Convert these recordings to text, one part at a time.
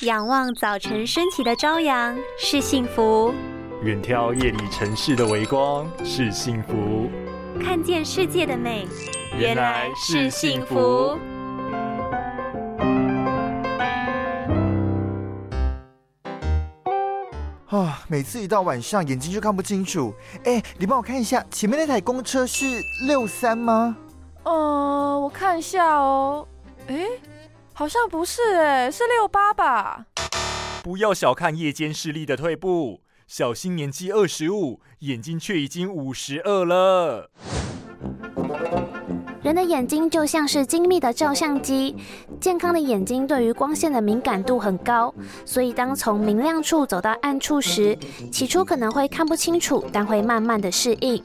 仰望早晨升起的朝阳是幸福，远眺夜里城市的微光是幸福，看见世界的美原来是幸福。啊，每次一到晚上眼睛就看不清楚。哎，你帮我看一下，前面那台公车是六三吗？呃，我看一下哦。哎，好像不是，哎，是六八吧？不要小看夜间视力的退步，小心年纪二十五，眼睛却已经五十二了。人的眼睛就像是精密的照相机，健康的眼睛对于光线的敏感度很高，所以当从明亮处走到暗处时，起初可能会看不清楚，但会慢慢的适应。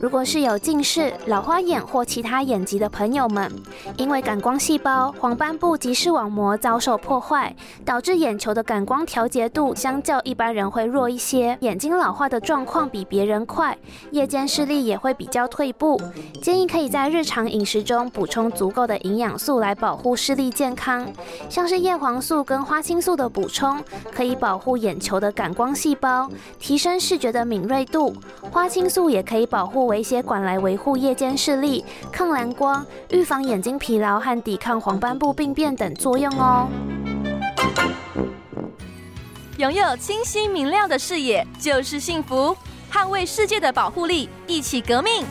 如果是有近视、老花眼或其他眼疾的朋友们，因为感光细胞、黄斑部及视网膜遭受破坏，导致眼球的感光调节度相较一般人会弱一些，眼睛老化的状况比别人快，夜间视力也会比较退步。建议可以在日常饮饮食中补充足够的营养素来保护视力健康，像是叶黄素跟花青素的补充，可以保护眼球的感光细胞，提升视觉的敏锐度。花青素也可以保护微血管来维护夜间视力、抗蓝光、预防眼睛疲劳和抵抗黄斑部病变等作用哦。拥有清晰明亮的视野就是幸福，捍卫世界的保护力，一起革命。